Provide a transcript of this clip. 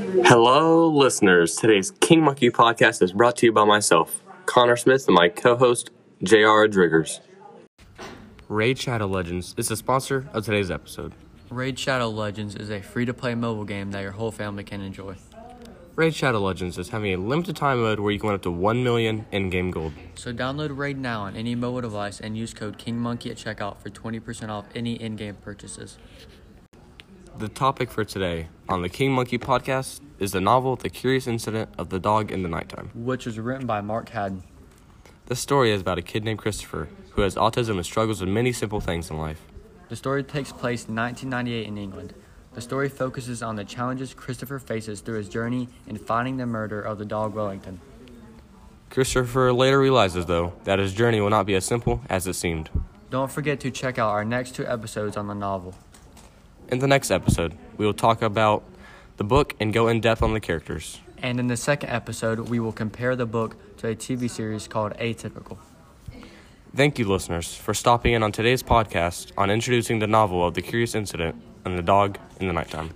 Hello, listeners. Today's King Monkey podcast is brought to you by myself, Connor Smith, and my co host, J.R. Driggers. Raid Shadow Legends is the sponsor of today's episode. Raid Shadow Legends is a free to play mobile game that your whole family can enjoy. Raid Shadow Legends is having a limited time mode where you can win up to 1 million in game gold. So download Raid now on any mobile device and use code KingMonkey at checkout for 20% off any in game purchases. The topic for today on the King Monkey podcast is the novel The Curious Incident of the Dog in the Nighttime. Which was written by Mark Haddon. This story is about a kid named Christopher who has autism and struggles with many simple things in life. The story takes place in 1998 in England. The story focuses on the challenges Christopher faces through his journey in finding the murder of the dog Wellington. Christopher later realizes, though, that his journey will not be as simple as it seemed. Don't forget to check out our next two episodes on the novel. In the next episode, we will talk about the book and go in depth on the characters. And in the second episode, we will compare the book to a TV series called Atypical. Thank you, listeners, for stopping in on today's podcast on introducing the novel of The Curious Incident and the Dog in the Nighttime.